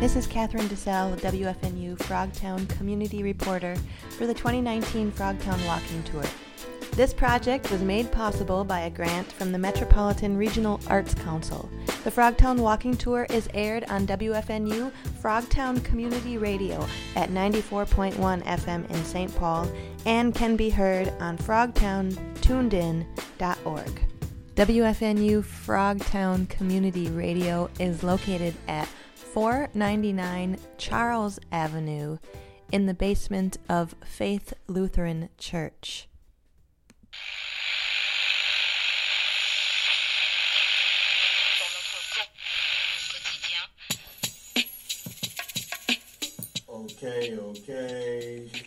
This is Catherine DeSalle, WFNU Frogtown Community Reporter for the 2019 Frogtown Walking Tour. This project was made possible by a grant from the Metropolitan Regional Arts Council. The Frogtown Walking Tour is aired on WFNU Frogtown Community Radio at 94.1 FM in St. Paul and can be heard on frogtowntunedin.org. WFNU Frogtown Community Radio is located at 499 Charles Avenue in the basement of Faith Lutheran Church. Okay, okay.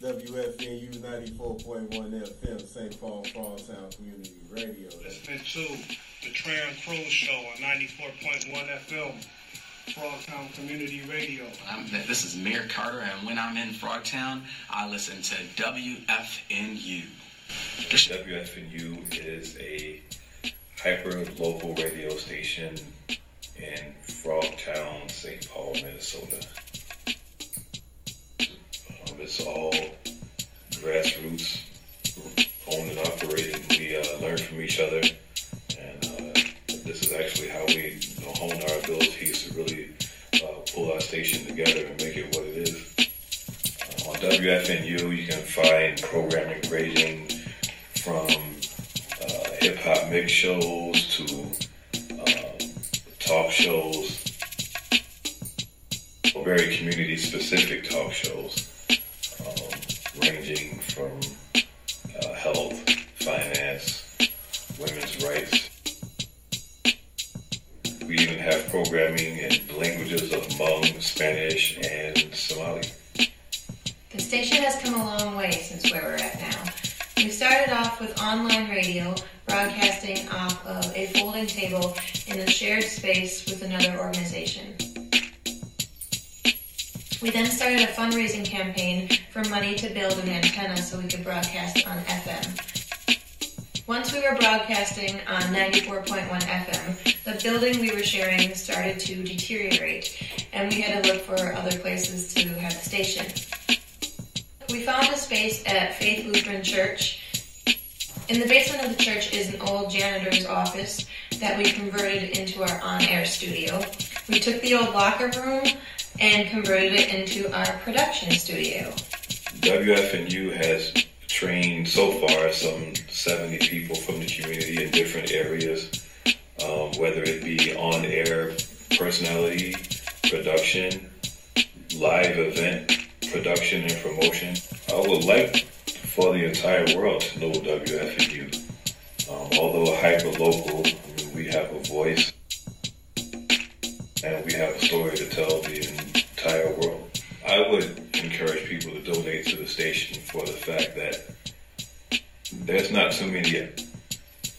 WFNU 94.1 FM, St. Paul Frogtown Community Radio. Listening to the Tram Crow Show on 94.1 FM, Frogtown Community Radio. I'm, this is Mayor Carter, and when I'm in Frogtown, I listen to WFNU. WFNU is a hyper local radio station in Frogtown, St. Paul, Minnesota. Actually how we you know, hone our abilities to really uh, pull our station together and make it what it is. Uh, on WFNU, you can find programming ranging from uh, hip hop mix shows to uh, talk shows, or very community specific talk shows, um, ranging from We even have programming in the languages of Hmong, Spanish, and Somali. The station has come a long way since where we're at now. We started off with online radio, broadcasting off of a folding table in a shared space with another organization. We then started a fundraising campaign for money to build an antenna so we could broadcast on FM. Once we were broadcasting on 94.1 FM, the building we were sharing started to deteriorate, and we had to look for other places to have the station. We found a space at Faith Lutheran Church. In the basement of the church is an old janitor's office that we converted into our on air studio. We took the old locker room and converted it into our production studio. WFNU has trained so far some 70 people from the community in different areas, um, whether it be on air personality, production, live event production and promotion. I would like for the entire world to know WFNU. Um, although hyper local, I mean, we have a voice there's not too many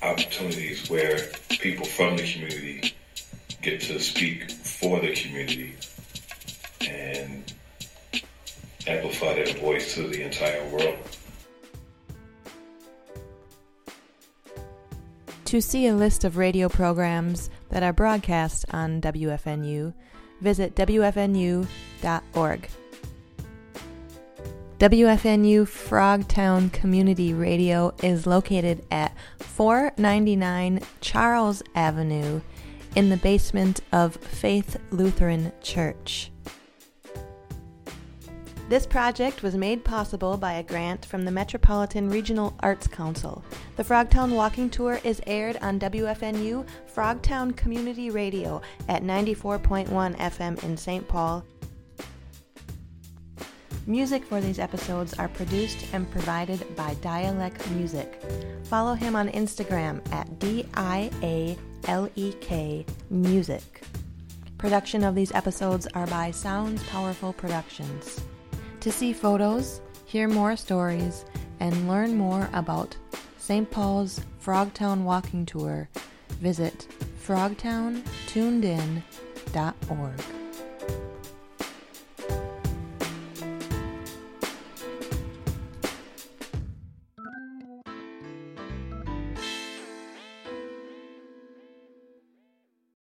opportunities where people from the community get to speak for the community and amplify their voice to the entire world. To see a list of radio programs that are broadcast on WFNU, visit WFNU.org. WFNU Frogtown Community Radio is located at 499 Charles Avenue in the basement of Faith Lutheran Church. This project was made possible by a grant from the Metropolitan Regional Arts Council. The Frogtown Walking Tour is aired on WFNU Frogtown Community Radio at 94.1 FM in St. Paul. Music for these episodes are produced and provided by Dialek Music. Follow him on Instagram at D I A L E K Music. Production of these episodes are by Sounds Powerful Productions. To see photos, hear more stories, and learn more about St. Paul's Frogtown Walking Tour, visit frogtowntunedin.org.